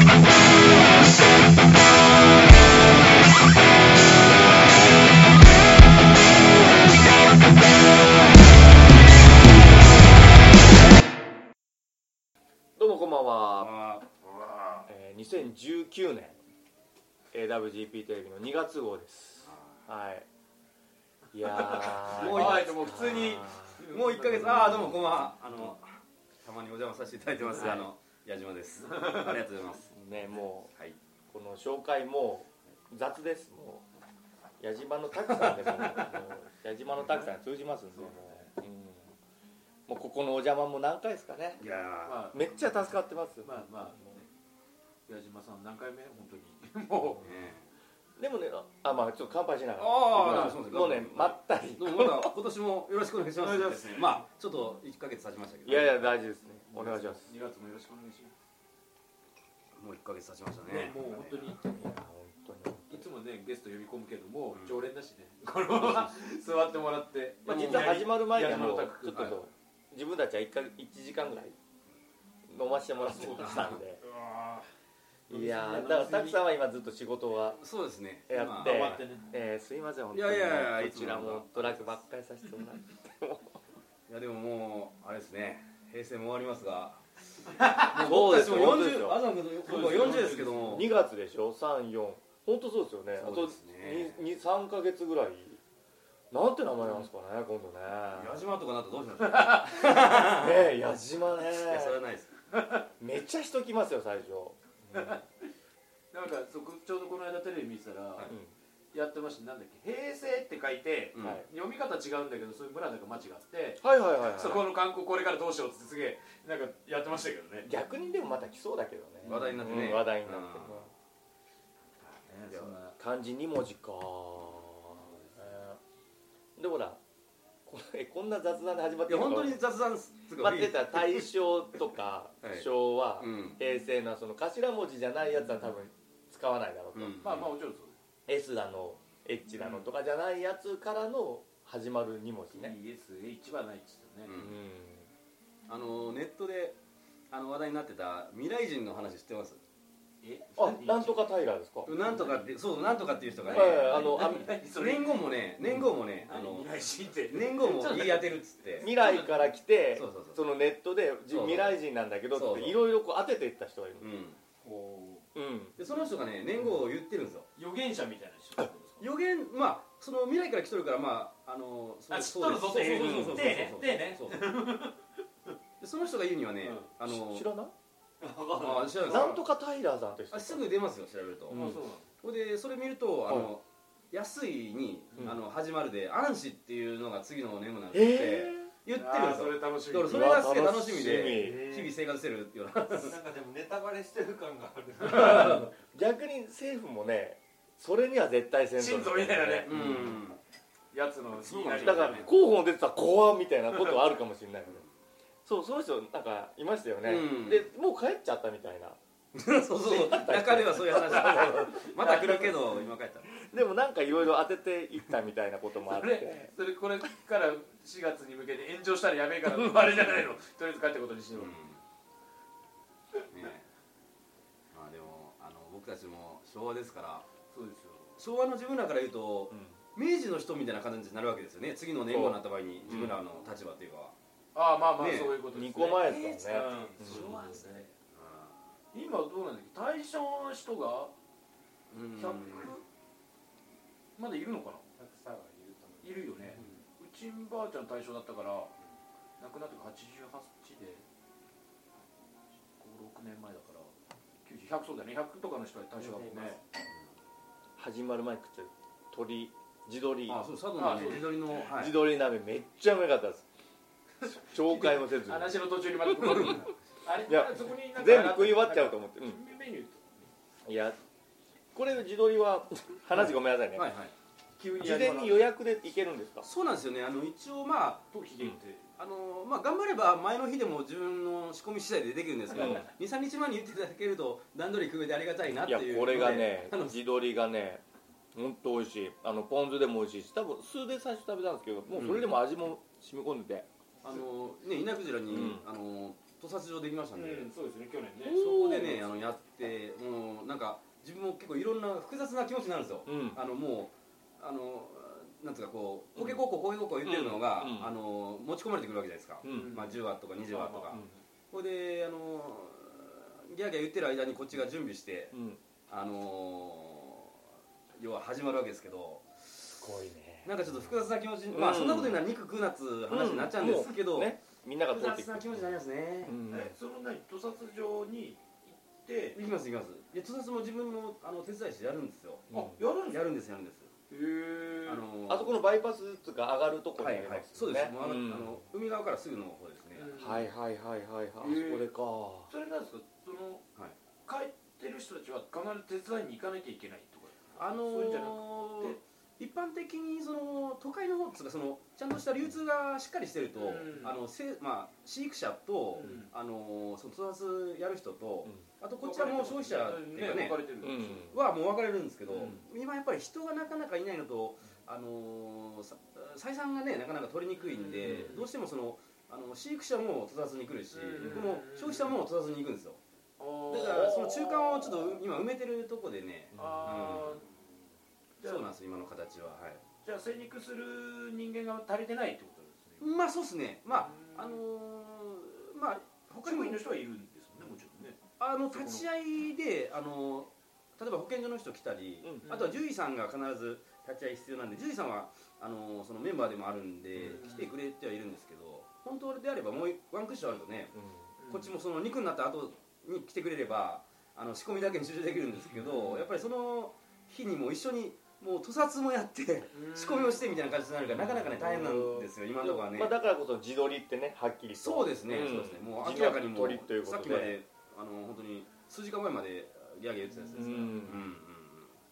どうもこんばんは、あえー、2019年 AWGP テレビの2月号です。はい。いやー。もうはいもう普通にーもう1ヶ月。ああどうもこんばんは。あのたまにお邪魔させていただいてます、はい。あの矢島です。ありがとうございますねもはい、うこの紹介も雑です。もう矢島の拓さんですもんもう矢島の拓さんに通じますんで。もう、うん、もうここのお邪魔も何回ですかね。いやー。まあめっちゃ助かってますまあまあね。矢島さん何回目？本当に。もねでもねあまあちょっと乾杯しながら。もうねまったり。どうもまだ今年もよろしくお願いします。ます。まあちょっと1ヶ月経ちましたけどいやいや大事ですね。うお願いします。2月もよろしくお願いしますもう1ヶ月経ちましたね。ねもう本当に。いや本当に。いつもねゲスト呼び込むけども、うん。常連だしね。この座ってもらって。まあ、実は始まる前にもちょっとそう自分たちは 1, か1時間ぐらい飲ませてもらってましたんで。いやーだからたくさんは今ずっと仕事はそうですね。やまあって終わってね。えーすいません本当にいやいやいやこちらもトラックばっかりさせてもらっていやでももうあれですね。平成も終わりますがそうですよ僕たちも本当ですよ。40あざん君と僕は40ですけども。2月でしょ？34本当そうですよね。あとそうですね。3か月ぐらい。なんて名前なんですかね今度ね。矢島とかなったらどうしましょうかねえ矢島ね。いやそれはないです。めっちゃ人来ますよ最初、なんかそこちょうどこの間テレビ見てたら、うやってました。なんだっけ？平成って書いて、読み方違うんだけどそういう村だか町があって、ん、はいはいはい、はい、そこの観光これからどうしようってすげえなんかやってましたけどね。逆にでもまた来そうだけどね。話題になってね。うん話題になって、うん。ねそんな。漢字2文字か、えーでほらこれこんな雑談で始まってるの？いや本当に雑談すってたら大正とか はい。昭和、うん。平成のその頭文字じゃないやつは多分使わないだろうと、うん。まあまあもちろんそう S だの H だのとかじゃないやつからの始まる2文字ね、ESH はないっつってね、あのネットであの話題になってた未来人の話知ってます？え？あなんとかタイラーですか、なんとかってそうなんとかっていう人がねあのあ 年号もね年号もねあの何未来人って年号も言い当てるっつって。未来から来てそのネットで未来人なんだけどっていろいろこう当てていった人がいるうん。こう。んでその人がね年号を言ってるんですよ。う預言者みたいな人ってことですか？予言まあその未来から来とるからまああのそうあ知っとるぞっていう。そうそうそうそう手ね手ね。そうそうでその人が言うにはね、うん。あの知らない？あ知らない。なんとかタイラーさんとしてあすぐ出ますよ調べると、うんあそうなの。それでそれ見るとあの、安いに、うん。あの始まるで暗視っていうのが次のネームなんでえ言ってるだからそれがすげえ楽しみで日々生活してるような。なんかでもネタバレしてる感がある。ー 逆に政府もねそれには絶対せんと神道みたいなね。うん。やつのそうかもしれだから候補に出てたら怖みたいなことはあるかもしれないけど。そうその人なんかいましたよね、うん。でもう帰っちゃったみたいな そうそうそう。中ではそういう話また来るけど今帰ったでもなんかいろいろ当てていったみたいなこともあっそてれそれこれから4月に向けて炎上したらやべえからあれじゃないの。とりあえず帰ったことにしよう、ねえ。まあでもあの僕たちも昭和ですから。そうですよ。昭和の自分らから言うとうん。明治の人みたいな感じになるわけですよね。次の年号になった場合に自分らの立場っていうか。は、ああまあまあ、ねそういうことです、ね、2個前ですからね、うん。そうなんですね今どうなんだっけ大正の人がうん。100、まだいるのかな？たくさんはいると思いるよね、うちんばあちゃん大正だったから亡くなってから88で56年前だから90100そうだね。100とかの人は大正だもんね。始まる前に食って鳥地鶏あそう佐渡のね地鶏の、はい。地鶏鍋めっちゃうまかったです。紹介もせず。に話の途中にまたいや全部食い終わっちゃうと思って、うん、いやこれ地鶏は 話ごめんなさいね、はいはい。急に事前に予約で行けるんですか？そうなんですよね。あの一応まあと期限って。あのまあ、頑張れば前の日でも自分の仕込み次第でできるんですけど、うん。23日前に言っていただけると段取り組めてありがたいなっていういやこれがねあの地鶏がね本当美味しい。あのポン酢でも美味しいし多分酢で最初食べたんですけどもうそれでも味も染み込んでて、あのね稲クジラに、うん。あの屠殺場できましたんで、そうですね去年ね。そこでねあのやってなんか自分も結構いろんな複雑な気持ちになるんですよ、うん。あのもうあのなんつうかこうポケ高校ポケ高校言ってるのが、うんうん。あの持ち込まれてくるわけじゃないですか、うん。まあ、10話とか20話とか、うん。これであのギャーギャー言ってる間にこっちが準備して、うん。あの要は始まるわけですけどすごいねなんかちょっと複雑な気持ち、うん。まあそんなこと言うのは肉食うなっつう話になっちゃうんですけど、ね。みんなが通複雑な気持ちになりますね、うん。えその何屠殺場に行って？行きます行きます。で屠殺も自分もあの手伝いしてやるんですよ。あやるんですか？やるんですやるんです。へえあのあそこのバイパスっつうか上がるとこにありはいはいますそうです、もうあの,、んあの海側からすぐの方ですね、はいはいはいはいはい、それか。それなんですか？その、はい。帰ってる人たちは必ず手伝いに行かなきゃいけないとか？あのそういうんじゃなー一般的にその都会の方っつうかそのちゃんとした流通がしっかりしてると、うん。あのせまあ、飼育者と、うん。あのーその屠殺やる人と、うん。あとこちらも消費者っていうかねはもう分かれるんですけど、うん。今やっぱり人がなかなかいないのと、あの採算がねなかなか取りにくいんで、うん。どうしてもそのあの飼育者も屠殺に来るし、うん。この消費者も屠殺に行くんですよ。だからその中間をちょっと今埋めてるとこでねなんです今の形ははい。じゃあ精肉する人間が足りてないってことですねまあそうですね。まああうん。のーまあ他にも職員の人はいるんですもんねもちろんね。あの立ち会いであの例えば保健所の人来たり、うん。あとは獣医さんが必ず立ち会い必要なんで獣医さんはあのそのメンバーでもあるんで、うん。来てくれてはいるんですけど本当であればもうワンクッションあるとね、うん。こっちもその肉になった後に来てくれればあの仕込みだけに集中できるんですけど、やっぱりその日にも一緒にもう屠殺もやって仕込みをしてみたいな感じになるからなかなかね大変なんですよ今のところはね、まあ、だからこそ自撮りってねはっきりと。そうですね、ん。そうですね。もう明らかにもう自撮りということで。さっきまであの本当に数時間前までギャーギャー言ってたやつですから、うんうんうん。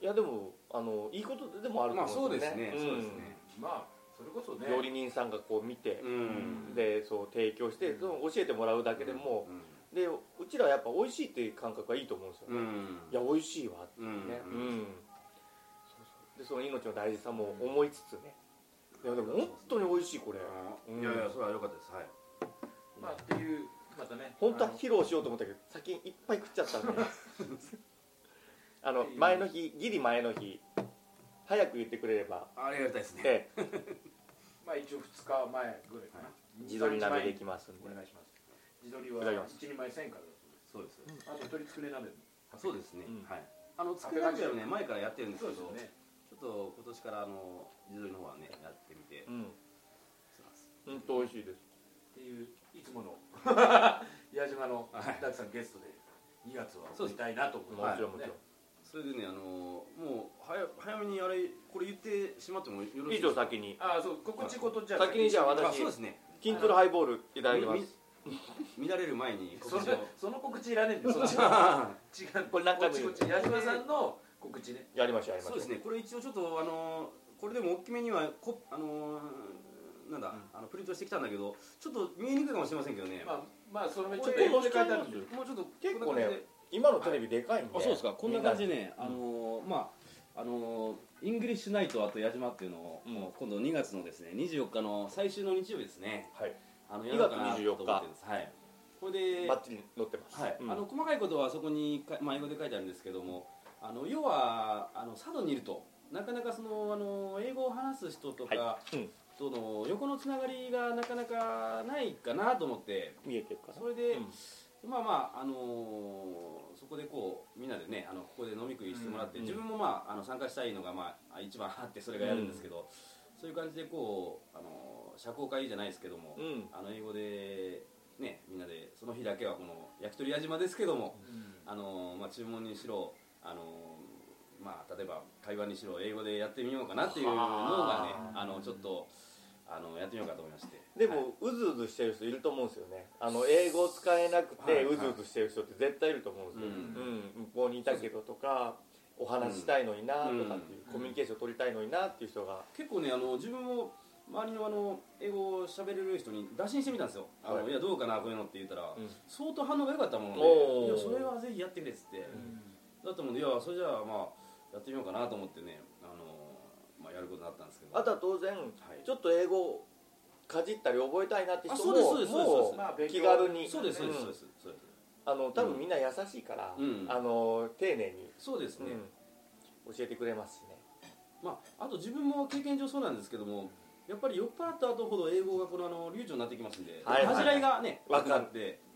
いやでもあのいいことでもあるとまあそうですね、思うん。ですよそうですね、まあそれこそね。料理人さんがこう見て、うん。でそう提供して、その教えてもらうだけでも、うでうちらはやっぱ美味しいっていう感覚がいいと思うんですよ、ん、うん。いや美味しいわってうんね、ううん。んそうそうでその命の大事さも思いつつね。いやでも本当に美味しいこれ。うん。いやいやそれは良かったです。はい。まあっていうまたね。本当は披露しようと思ったけど先にいっぱい食っちゃったんで。あの前の日ギリ前の日早く言ってくれれば。ありがたいですね。ええ。まあ一応2日前ぐらいかな。自撮り鍋できますんで。お願いします。自撮りはいただきます。1人前1000円からだそうです。あと鶏つくね鍋も。そうですね、うん。はい。あの作り鍋はね前からやってるんですけどそうですよねっと今年からあの自撮りの方はねやってみて。うん。そうなんです。本当美味しいです。っていういつもの。矢島のはい。大工さんゲストで2月はそうです撮りたいなと思い。もますちろんもちろん、それでねあのもう早早めにあれこれ言ってしまってもよろしい以ですか？上先に。ああそう告知ことじゃあ先にじゃああ私そうですね。筋トレハイボールいただきまみすみ乱れる前にそ告知を。れその告知いらねえんだよそっちは。違う。これ何回も言う。こっちこっち。矢島さんの告知ね。やりましょうやりましょそうですね。これ一応ちょっとあのこれでも大きめにはこあのなんだ、あのプリントしてきたんだけどちょっと見えにくいかもしれませんけどね、まあまあそれちょっと英語で書いてあるんで。もうちょっと結構ね今のテレビでかいんで。あそうですか。こんな感じでね、うんあのーまああのー English Night at 矢島っていうのを、うん。もう今度2月のですね24日の最終の日曜日ですね。はい。あの2月やろうかなと24思ってるんです。はい。これでバッチリ載ってます。はい。うん。あの細かいことはそこにか、まあ、英語で書いてあるんですけどもあの要はあの佐渡にいると。なかなかそのあの英語を話す人とか、はい。うん。との横のつながりがなかなかないかなと思って。見えてるかな。それで、うん。まあまああのーそこでこうみんなでねあのここで飲み食いしてもらって、うん。自分もまああの参加したいのがまあ一番あってそれがやるんですけど、そういう感じでこうあの社交会じゃないですけども、うん。あの英語でねみんなでその日だけはこの焼き鳥矢島ですけども、あのまあ注文にしろあのまあ例えば会話にしろ英語でやってみようかなっていうのがねはあ。のちょっとあのやってみようかと思いまして。ではいもうずうずしてる人いると思うんですよね。あの英語使えなくはいてうずうずしてる人って絶対いると思うんですよ、ううん向こうにいたけどとかお話ししたいのになとかっていう、うん。コミュニケーション取りたいのになっていう人が。結構ねあの自分も周りのあの英語を喋れる人に打診してみたんですよ「あのはい。い、やどうかなこういうの」って言ったら、うん。相当反応が良かったものでいやそれはぜひやってくれっつって、だったもんでいやそれじゃあまあやってみようかなと思ってねあの、まあ、やることになったんですけど。あとは当然、い。ちょっと英語かじったり覚えたいなって人もあそうですそうですそうですもまあ勉強。気軽に。そうですそうですん。そうですそうです。ああの多分みんな優しいから、うん。あの丁寧に、そうですね、うん。教えてくれますしね。まあ、あと自分も経験上そうなんですけどもやっぱり酔っ払った後ほど英語がこのあの流暢になってきますんで、はいはい恥じらいがねわかって、うん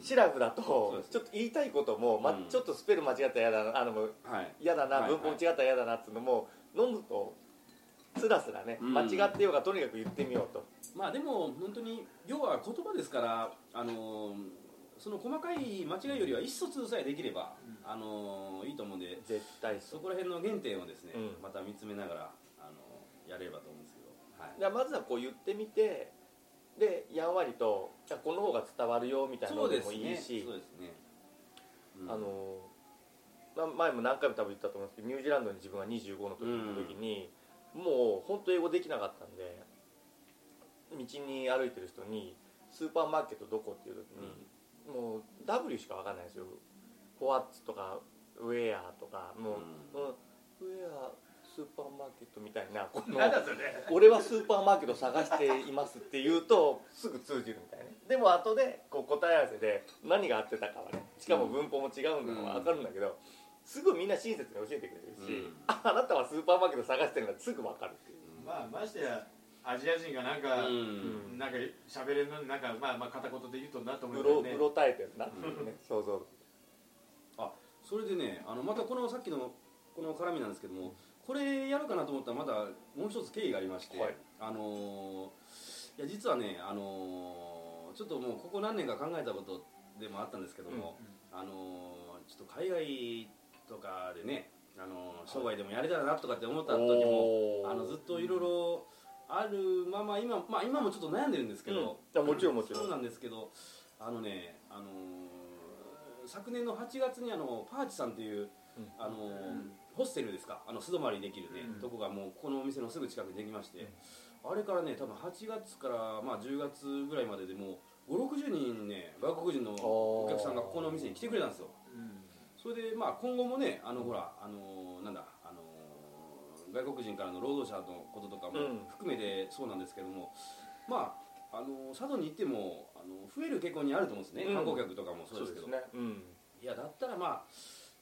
シラフだとちょっと言いたいことも、まうん。ちょっとスペル間違ったら嫌だなあのはい、嫌だな、はい文法違ったら嫌だなっていうのも飲むとスラスラね、うん。間違ってようがとにかく言ってみようと。まあでも本当に要は言葉ですから、あのーその細かい間違いよりは意思疎通さえできれば、あのーいいと思うんで絶対そこら辺の原点をですね、うん。また見つめながら、あのーやれればと思うんですけど、はい、まずはこう言ってみてでやんわりとじゃあこの方が伝わるよみたいなのでもいいし、そうですね、うん。あ前も何回も多分言ったと思うんですけどニュージーランドに自分が25の時の時に、もう本当英語できなかったんで道に歩いてる人に「スーパーマーケットどこ?」っていう時に、もう W しか分かんないんですよ「フォアッツ」とか「ウェア」とかもう、うん。ウェアスーパーマーケットみたいなこの俺はスーパーマーケットを探していますって言うとすぐ通じるみたいなね。でも後でこう答え合わせで何が合ってたかはねしかも文法も違うのは分かるんだけど、すぐみんな親切に教えてくれるし、うん。ああなたはスーパーマーケット探してるのがすぐ分かるっていう。まあましてやアジア人がなんか、うん。なんか喋れるのになんかまあまあ片言で言うとんなと思ううよね。ろうろたえてるなっていうね、想像。それでねあのまたこのさっきのこの絡みなんですけどもこれやるかなと思ったらまだもう一つ経緯がありまして、はい。あのーいや実はね、あのーちょっともうここ何年か考えたことでもあったんですけども、あのーちょっと海外とかでね、あのー商売でもやれたらなとかって思った時も、おーあのずっといろいろあるまま今,、まあ、今もちょっと悩んでるんですけど、うん。もちろんもちろん。そうなんですけどあのね、あのー昨年の8月にあのパーチさんっていう、うん。あのーホステルですか？あの素泊まりできるね、うん。とこがもうこのお店のすぐ近くにできまして、あれからね多分8月から、まあ、10月ぐらいまででもう560人ね外国人のお客さんがここのお店に来てくれたんですよ。それでまあ今後もねあのほらあのなんだあの外国人からの労働者のこととかもうん。含めてそうなんですけども、まああの佐渡に行ってもあの増える傾向にあると思うんですね、うん。観光客とかもそうですけど。ね、うん、いやだったらまあ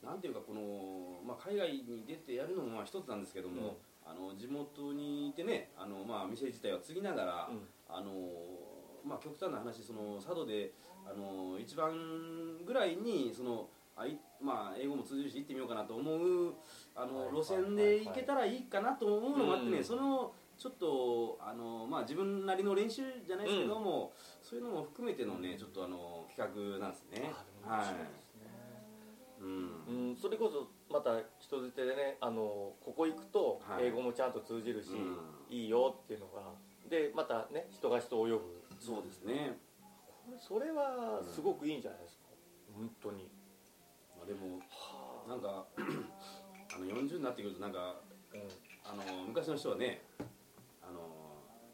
なんていうかこの、まあ、海外に出てやるのもまあ一つなんですけども、あの地元にいてねあの、まあ、店自体は継ぎながら、うん。あのまあ、極端な話その佐渡であの一番ぐらいにそのあい、まあ、英語も通じるし行ってみようかなと思うあの、はい路線で行けたらいいかなと思うのもあってね、うん。そのちょっとあの、まあ、自分なりの練習じゃないですけども、そういうのも含めてのねちょっとあの企画なんですね。はいうん。うん、それこそまた人づてでねあのここ行くとはい。英語もちゃんと通じるし、うん。いいよっていうのがでまたね人が人を呼ぶ。そうですね、これそれはすごくいいんじゃないですか、本当に。まあ、でもはなんかあの40になってくるとなんかうん、あの昔の人はねあの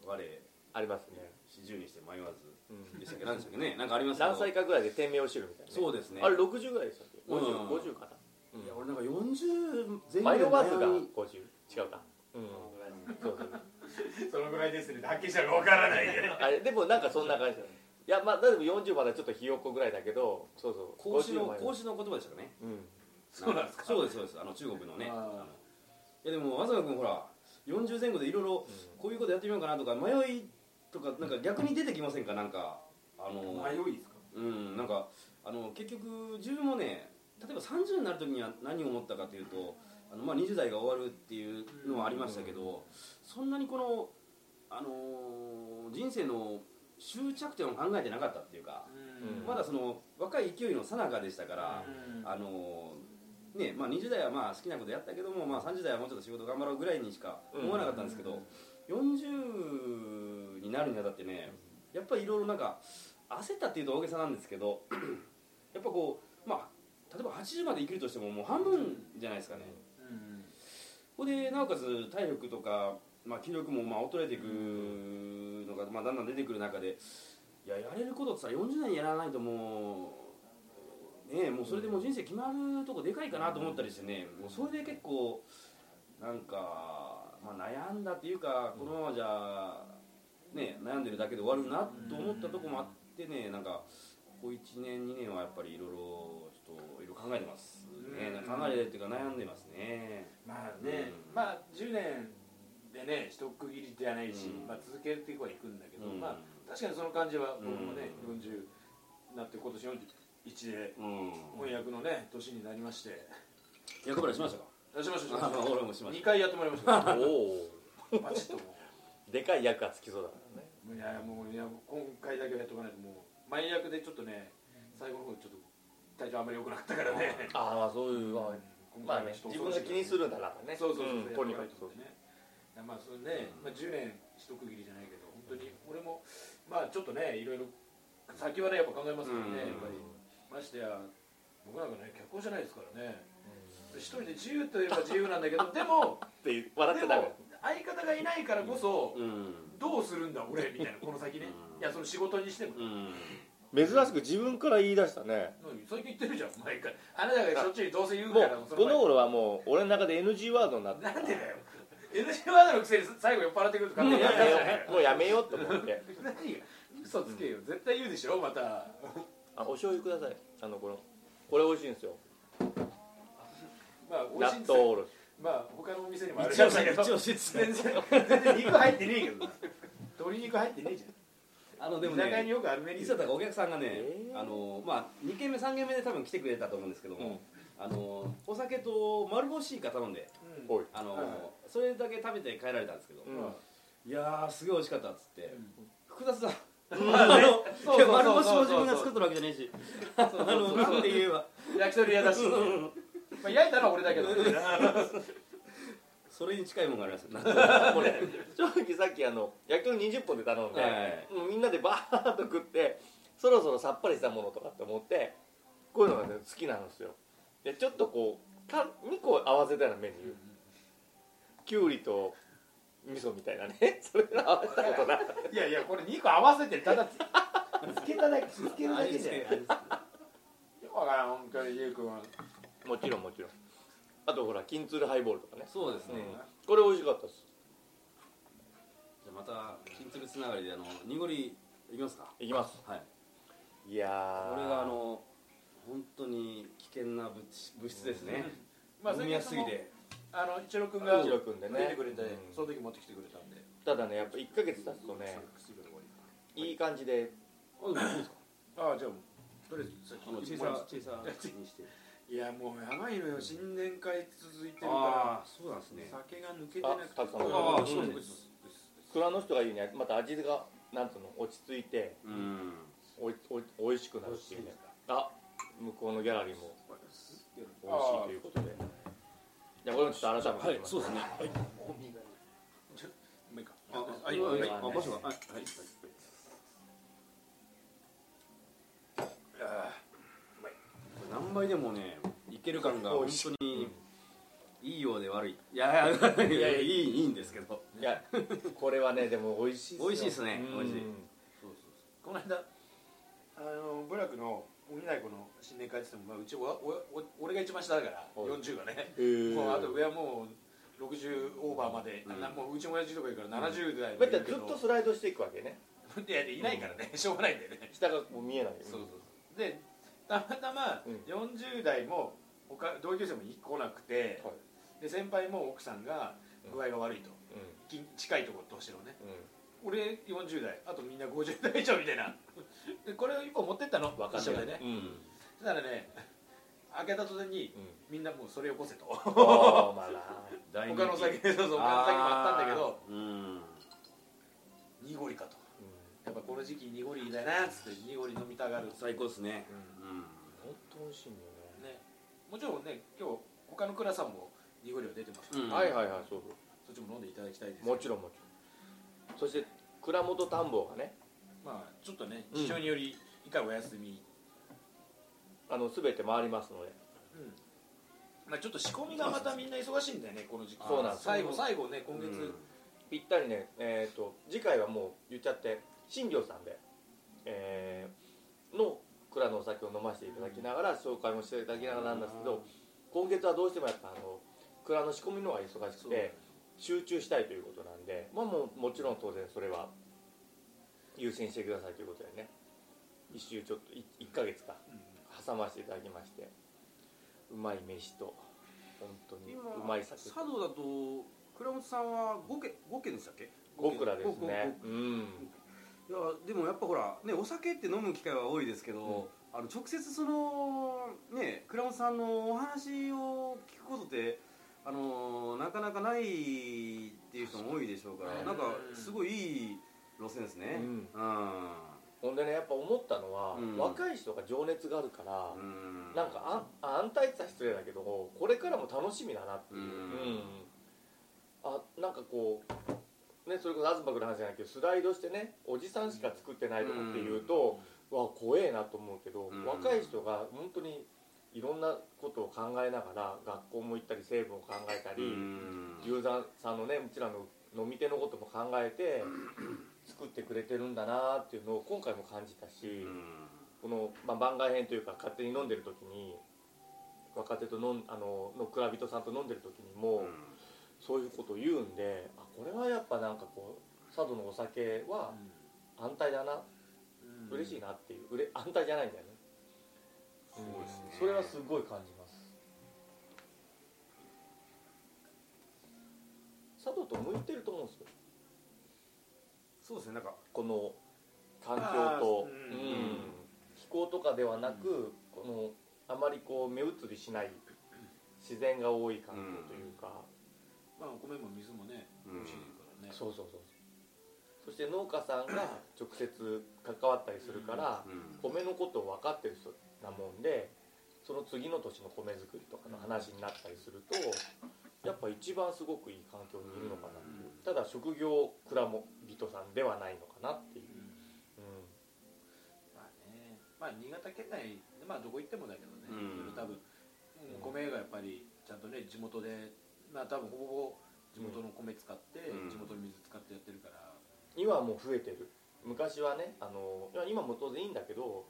我ありますね、四十にして迷わずうんでしたっけ？何でしたっけ？ね。なんかあります何歳かぐらいで天命を知るみたいな、ね、そうですね。あれ60ぐらいでしたっけ？うん。50, 50かな、いや俺なんか40前迷わずが悩み。50違うか。うん。そうそうそのぐらいですね。はっきりしたらわからないけど あれでもなんかそんな感じだね。いやまあだいぶ40まだちょっとひよっこぐらいだけどそうそう。孔子の50孔子の言葉でしたかね？うん。そうなんですか？そうですそうです。あの中国のね。いやでも東君ほら40前後でいろいろこういうことやってみようかなとか迷いとかなんか逆に出てきませんか？なんかあの迷いですか？うんなんかあの結局自分もね例えば30になる時には何を思ったかというとあの、まあ、20代が終わるっていうのはありましたけど、そんなにこの、あのー人生の終着点を考えてなかったっていうか、うん。まだその若い勢いのさなかでしたから、あのーねまあ、20代はまあ好きなことやったけども、まあ、30代はもうちょっと仕事頑張ろうぐらいにしか思わなかったんですけど、40になるにあたってねやっぱりいろいろなんか焦ったっていうと大げさなんですけど やっぱこうまあ例えば80まで生きるとしてももう半分じゃないですかね、ここでなおかつ体力とか、まあ、気力もまあ衰えていくのが、まあ、だんだん出てくる中でいややれることってさ40年やらないともうねえもうそれでもう人生決まるとこでかいかなと思ったりしてねもうそれで結構なんか、まあ、悩んだっていうかこのままじゃね悩んでるだけで終わるなと思ったとこもあってねなんかこ1年2年はやっぱりいろいろちょっといろいろ考えてますね。うん。考えてるっていうか悩んでますね。まあね、うん。まあ10年でね一区切りじゃないし、うん。まあ、続けていくはいくんだけど、うん。まあ確かにその感じは僕もね、うん。40なって今年41でうん。翻訳のね年になりまして。役払いしましたか？しましたしまあした。俺もしました。2回やってもらいました。おおバチッともでかい役がつきそうだからね。ういやもういや今回だけはやっとかないともう前役でちょっとね最後の方ちょっと体調あんまり良くなかったからね。ああまあそういうまあまあね自分が気にするんだからね。そうそうそう、んとにかく。そうねまあそれね、まあ、10年一区切りじゃないけど本当に俺もまあちょっとねいろいろ先はねやっぱ考えますけどね、うん。やっぱり。ましてや僕なんかね脚本じゃないですからね。一人で自由といえば自由なんだけどでも って笑ってた相方がいないからこそうん。どうするんだ俺みたいなこの先ね。うん。いやその仕事にしても。うん。珍しく自分から言い出したね。何最近言ってるじゃん毎回。あなたがしょっちゅうどうせ言うもからうこの頃はもう俺の中で NG ワードになってなんでだよ。NG ワードのくせに最後酔っ払ってくると勝手にやるやつじゃないかもうやめようと思って。何が嘘つけよ、絶対言うでしょまた。あお醤油ください。あのこのこれ美味しいんですよ。まあ美納味しいんですよ。豆おろしまあ他のお店にもある。一応んだけど。一応説明全然全然肉入ってねえけどな。鶏肉入ってねえじゃん。あのでも居酒屋にねよくあるメニューだ。からお客さんがね、えー。あのまあ2軒目3軒目で多分来てくれたと思うんですけども、うん。あのお酒と丸干しイカ頼んであの、それだけ食べて帰られたんですけど、うん。まいやーすごい美味しかったっつって、複雑だ。ああね丸干しも自分が作ってるわけじゃないし。そうあのなんで言えば。焼き鳥屋だし、まあ、焼いたのは俺だけど。それに近いものがあります。よ これ正直さっきあの焼き鳥20本で頼んで、はいもうみんなでバーッと食ってそろそろさっぱりしたものとかって思ってこういうのが、ね、好きなんですよ。でちょっとこうか2個合わせたようなメニュー。きゅうりと味噌みたいなね。それ合わせたことないいやいやこれ2個合わせてただつつけただけつけるだけじゃんよくわからん本当にゆうくんはもちろんもちろん。あとほら金鶴ハイボールとかね、そうですね、うん。これ美味しかったです。じゃあまた金鶴つながりであの濁りいきますか？いきます。はい。いやー。これがあの本当に危険な物質物質ですね、まあ飲みやすぎて。あの一郎君が一郎君でね。出てくれて、うん。その時持ってきてくれたんで。ただねやっぱ1ヶ月経つとねいい感じで。あああじゃあとりあえずあの小さ小さにしていやもうやばいのよ。新年会続いてるかああそうなんですね。ら酒が抜けてなくて。あた。くさんあそうです。蔵の人が言うにはまた味がなんつうの落ち着いてうん。おいおいおいしくなるっていうね。あ向こうのギャラリーも美味しいということで。じゃあこれもちょっと改めて。言いますそうですね。はい。もういいかああはい。はい。はい。あ場所が。はい。はい。何倍でもねいける感が本当にいいようで悪い。いやいやいやいや いいんですけど。いやこれはねでも美味しい美味しい。ですねうん美味しいこの間あの部落の鬼太鼓の新年会って言っても、まあ、うちおおお俺が一番下だからはい。40がね。もうあと上はもう60オーバーまで、うん。なもううちの親父とかいるから70代ずっとスライドしていくわけね。いやいないからね。しょうがないんだよね。下がもう見えないそうそうそう。でたまたまうん。40代も他同級生も来なくて、はい。で先輩も奥さんが具合が悪いと、う近近いところとしてのね。んうん。俺40代あとみんな50代以上みたいな。で これを一本持ってったの？分か一緒でね。うん。そしたらね開けた途端にうん。みんなもうそれよこせと。他の酒 そうそう他の酒もあったんだけど。うん濁りかと。うん。やっぱこの時期濁りだなっつって濁り飲みたがる、最高ですね。ううん。本当美味しいんだよね、もちろんね今日他の倉さんも濁りは出てます、うん。はいはいはいそうそう。そっちも飲んでいただきたいですもちろんもちろん。そして蔵元田んぼがね。まあちょっとねうん。事情により以下お休み、あの全て回りますので。うん。まあ、ちょっと仕込みがまたみんな忙しいんだよねこの時期。そうなんです。最後最後ね今月、ぴったりねえっ、と次回はもう言っちゃって新庄さんで、えーの蔵のお酒を飲ませていただきながら紹介もしていただきながらなんですけど今月はどうしてもやっぱあの蔵の仕込みの方が忙しくて集中したいということなんで、まあ、もうもちろん当然それは優先してくださいということでね。一周ちょっと1ヶ月か挟ませていただきましてうまい飯と本当に今うまい酒茶道だと倉本さんは5軒5軒でしたっけ？極楽ですね。ごうんいやでもやっぱほらねお酒って飲む機会は多いですけど、あの直接そのね倉本さんのお話を聞くことってあのなかなかないっていう人も多いでしょうから、うん。なんかすごいいい路線ですね。うん。うん。ほんでねやっぱ思ったのは、うん。若い人が情熱があるから、うん。なんかあ安泰って言ったら失礼だけどこれからも楽しみだなっていう、うん。あなんかこうねそれこそ東君の話じゃないけどスライドしてねおじさんしか作ってないとかっていうと、わ怖えなと思うけど、うん。若い人が本当にいろんなことを考えながら学校も行ったり成分を考えたり、うん。ユーザーさんのねうちらの飲み手のことも考えて作ってくれてるんだなっていうのを今回も感じたし、この、まあ、番外編というか勝手に飲んでる時に若手と飲んあのの蔵人さんと飲んでる時にも、そういうことを言うんであこれはやっぱなんかこう佐渡のお酒は安泰だな、嬉しいなっていう。うれ安泰じゃないんだよね。そうですね。それはすごい感じます。佐渡と向いてると思うんですよ。そうですね。なんかこの環境と、うん。気候とかではなく、このあまりこう目移りしない自然が多い環境というか、まあお米も水もねうん美味しいからねそうそうそうそして農家さんが 直接関わったりするから、うん米のことを分かってる人なもんでその次の年の米作りとかの話になったりするとやっぱ一番すごくいい環境にいるのかなっていう、ただ職業蔵も人さんではないのかなっていう、うん。まあね。まあ新潟県内まあどこ行ってもだけどね。うん。多分。米がやっぱりちゃんとね地元でまあ多分ほぼほぼ地元の米使ってうん。地元の水使ってやってるから。今はもう増えてる。昔はねあの今も当然いいんだけど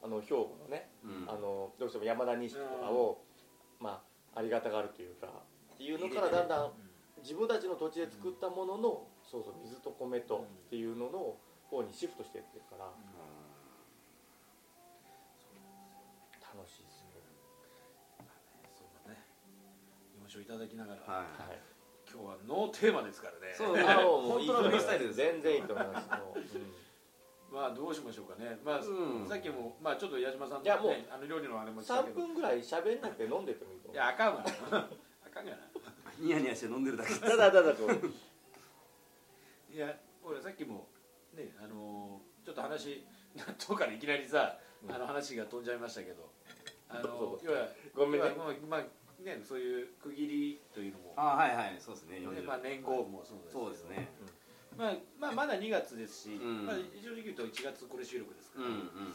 あの兵庫のね、うん。あのどうしても山田錦とかを、まあありがたがるというかっていうのからだんだん自分たちの土地で作ったものの、そうそう水と米とっていうのの方にシフトしていってるから、楽しいですよ、そうだね。日本酒をいただきながら。はい。はい今日はノーテーマですからね。そうあもう本当のフリースタイルです。全然いいと思います。まあどうしましょうかね。まあうん。さっきもまあちょっと矢島さんのいやもうねあの料理のあれもしたけ3ど分ぐらい喋んなくて飲んでてもいいと思う。いやあかんわ。あかんがな。ニヤニヤして飲んでるだけ。ただただこう。いや俺さっきもねあのーちょっと話 納豆からいきなりさ、うん。あの話が飛んじゃいましたけど。あどうぞどうぞ。の要はごめんね。まあまあねそういう区切りというのも。あはいはいそうですねね40まあ年号もそうですそうですね。まあまあまだ2月ですし、ん。まあ正直言うと1月これ収録ですから、うんうん。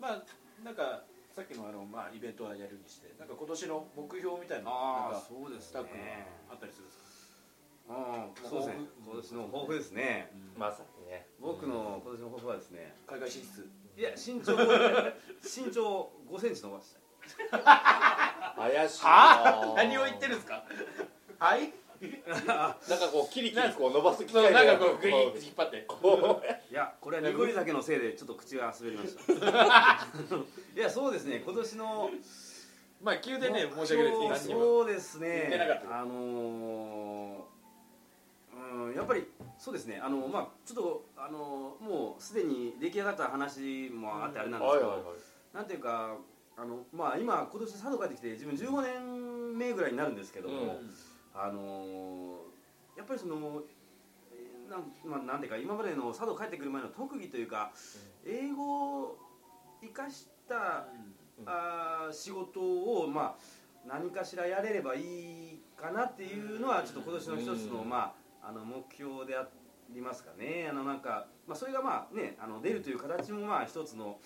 まあなんかさっきのあのまあイベントはやるにしてなんか今年の目標みたいなのああなんかそうですスタッフのねあったりするんですか、ああそうですね。今年の抱負ですね。うん。まさにね。僕の今年の抱負はですね。海外進出。いや身長身長5センチ伸ばしたい怪しいな。は？あ何を言ってるんですか？はい？なんかこうキリキリこう伸ばす機械なんかこうグイッて引っ張って。こいやこれは濁り酒のせいでちょっと口が滑りました。いやそうですね今年のまあ急でね申し訳ないです。そうです言ねってなかった。あのーうんやっぱりそうですね。あのまあちょっとあのもうすでに出来上がった話もあってあれなんですけど、はいはいはい。なんていうかあのまあ今今年佐渡帰ってきて自分15年目ぐらいになるんですけども、うん。あのーやっぱりそのえーなん,、まあ、なんていうか今までの佐渡帰ってくる前の特技というか、英語を生かした、うん。あー仕事を、まあ、何かしらやれればいいかなっていうのはちょっと今年の一つの,、うん。まあ、あの目標でありますかね。あのなんか、まあ、それがまあねあの出るという形もまあ一つの、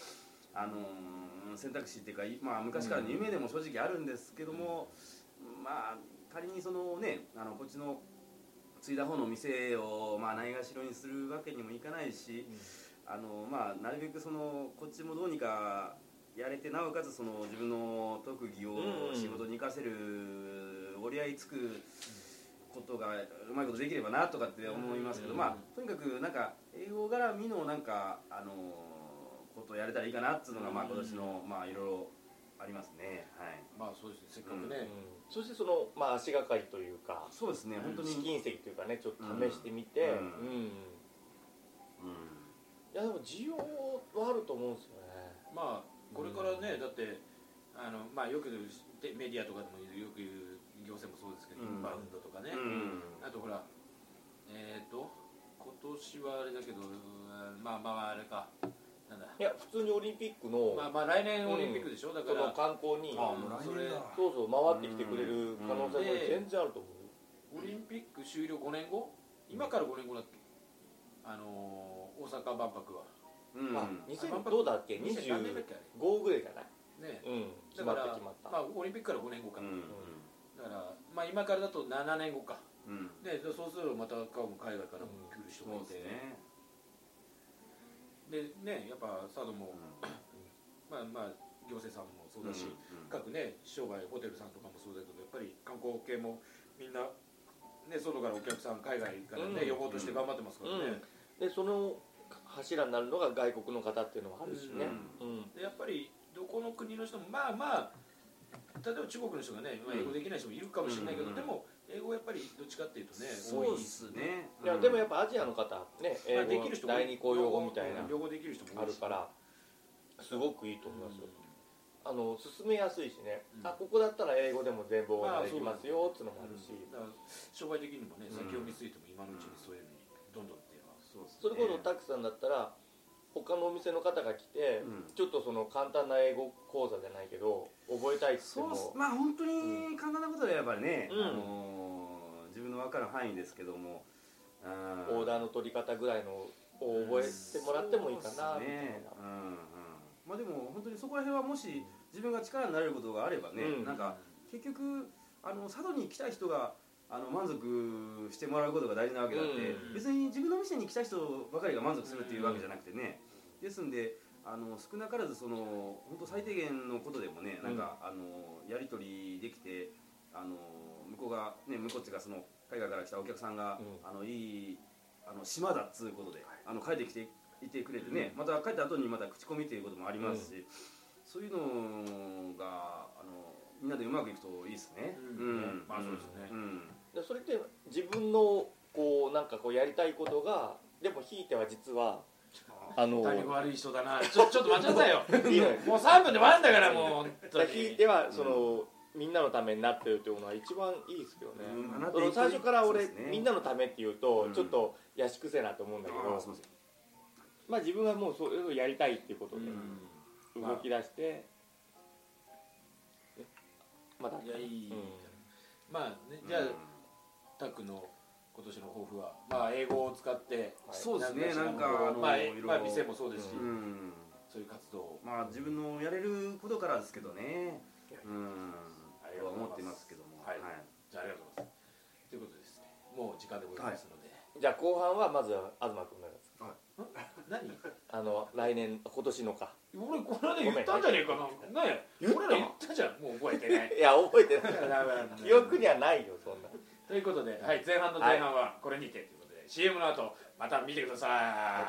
あのー選択肢っていうか、いまあ、昔からの夢でも正直あるんですけども、まあ仮にそのねあのこっちの継いだ方の店を、まあ、ないがしろにするわけにもいかないし、あのまあ、なるべくそのこっちもどうにかやれてなおかつその自分の特技をうんうん仕事に生かせる折り合いつくことがうまいことできればなとかって思いますけど、うん。まあ、とにかくなんか英語絡みのなんかあのことをやれたらいいかなっていうのが、まあ、今年のまあいろいろありますね。はい。まあそうですね。せっかくね、うん。そしてその、まあ、足がかりというかそうですね。本当に試金石というかねちょっと試してみて、うん。うん。うん。いやでも需要はあると思うんですよね。まあこれからね、だってあのまあよくでメディアとかでもよく言う行政もそうですけど、うん。インバウンドとかね、うん。あとほらえっ、と今年はあれだけどうんまあまああれかなんだ。いや普通にオリンピックの,、まあまあ来年オリンピックでしょ、だかそのら観光にあもう来それ年だ。そうそう回ってきてくれる可能性もうん。全然あると思う、オリンピック終了5年後？今から5年後だっけ？あのー大阪万博は。うん。あ2000どうだっけ？2000何年だっけあ25ぐらいじゃなねうん。決だからまった決まった、まあオリンピックから5年後か、うん。だからまあ今からだと7年後か。うん。でそうするとまた海外からも来る人そうもいて、ですねでねやっぱ佐渡も、まあまあ行政さんもそうだし、各ね商売ホテルさんとかもそうだけどやっぱり観光系もみんなね外からお客さん海外からね、うん。呼ぼうとして頑張ってますからね、でその柱になるのが外国の方っていうのもあるしね、うん。でやっぱりどこの国の人もまあまあ例えば中国の人がね、まあ、英語できない人もいるかもしれないけど、うん。でも英語やっぱりどっちかっていうとねそうですね。いやでもやっぱアジアの方ね英語きる人も第二公用語みたいな。両方できる人もあるからすごくいいと思いますよ。あの進めやすいしね、うん。あここだったら英語でも全部できますよっていうのもあるし、商売的にもねうん。先を見据えても今のうちにそういうのにどんどんっていう。のはそれこそタクさんだったら他のお店の方が来て、うん。ちょっとその簡単な英語講座じゃないけど覚えたいって言そうっても。っす。まあ本当に簡単なことでやっぱりね、うん。あのー自分の分かる範囲ですけども。オーダーの取り方ぐらいのを覚えてもらってもいいかなみたいねな、うん。うんまあでも本当にそこら辺はもし自分が力になれることがあればね、うん。なんか結局あの佐渡に来た人があの満足してもらうことが大事なわけだって、うん。別に自分の店に来た人ばかりが満足するっていうわけじゃなくてね、ですんであの少なからずその本当最低限のことでもねなんか、あのやり取りできてあの向こうがね向こうっていうかその海外から来たお客さんが、うん。あのいいあの島だっつうことで、あの帰ってきていてくれてね、また帰った後にまた口コミということもありますし、そういうのがあのみんなでうまくいくといいですね。うん。まあそうですね。ん。でそれって自分のこうなんかこうやりたいことがでもひいては実はあの悪い人だな。ちょちょっと待ちなさいよ。もう3分で終わるんだからもうひいてはその、みんなのためになってるっていうのは一番いいですけどね、うん。その最初から俺、ねみんなのためって言うと、うん。ちょっとやしくせえなと思うんだけど、あまあ自分はもうそういうのをやりたいっていうことでうん。動き出して、ねまだいやいい、うん。まあねじゃあ、タックの今年の抱負はまあ英語を使ってそうですねなんかあのまあ、まあ店もそうですし、うん。そういう活動を。まあ自分のやれることからですけどね。うんありがとうござい思ってますけども。はい。じゃあありがとうございます。ということでですねもう時間でございますので、じゃあ後半はまずは東君のやつ何？あの来年今年のか。俺この間言ったん。じゃねえかな。ね俺ら言ったじゃん。もう覚えてない。いや覚えてない。記憶にはないよそんな。ということで、はい、前半の前半はこれにてということで、CM の後また見てくださ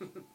い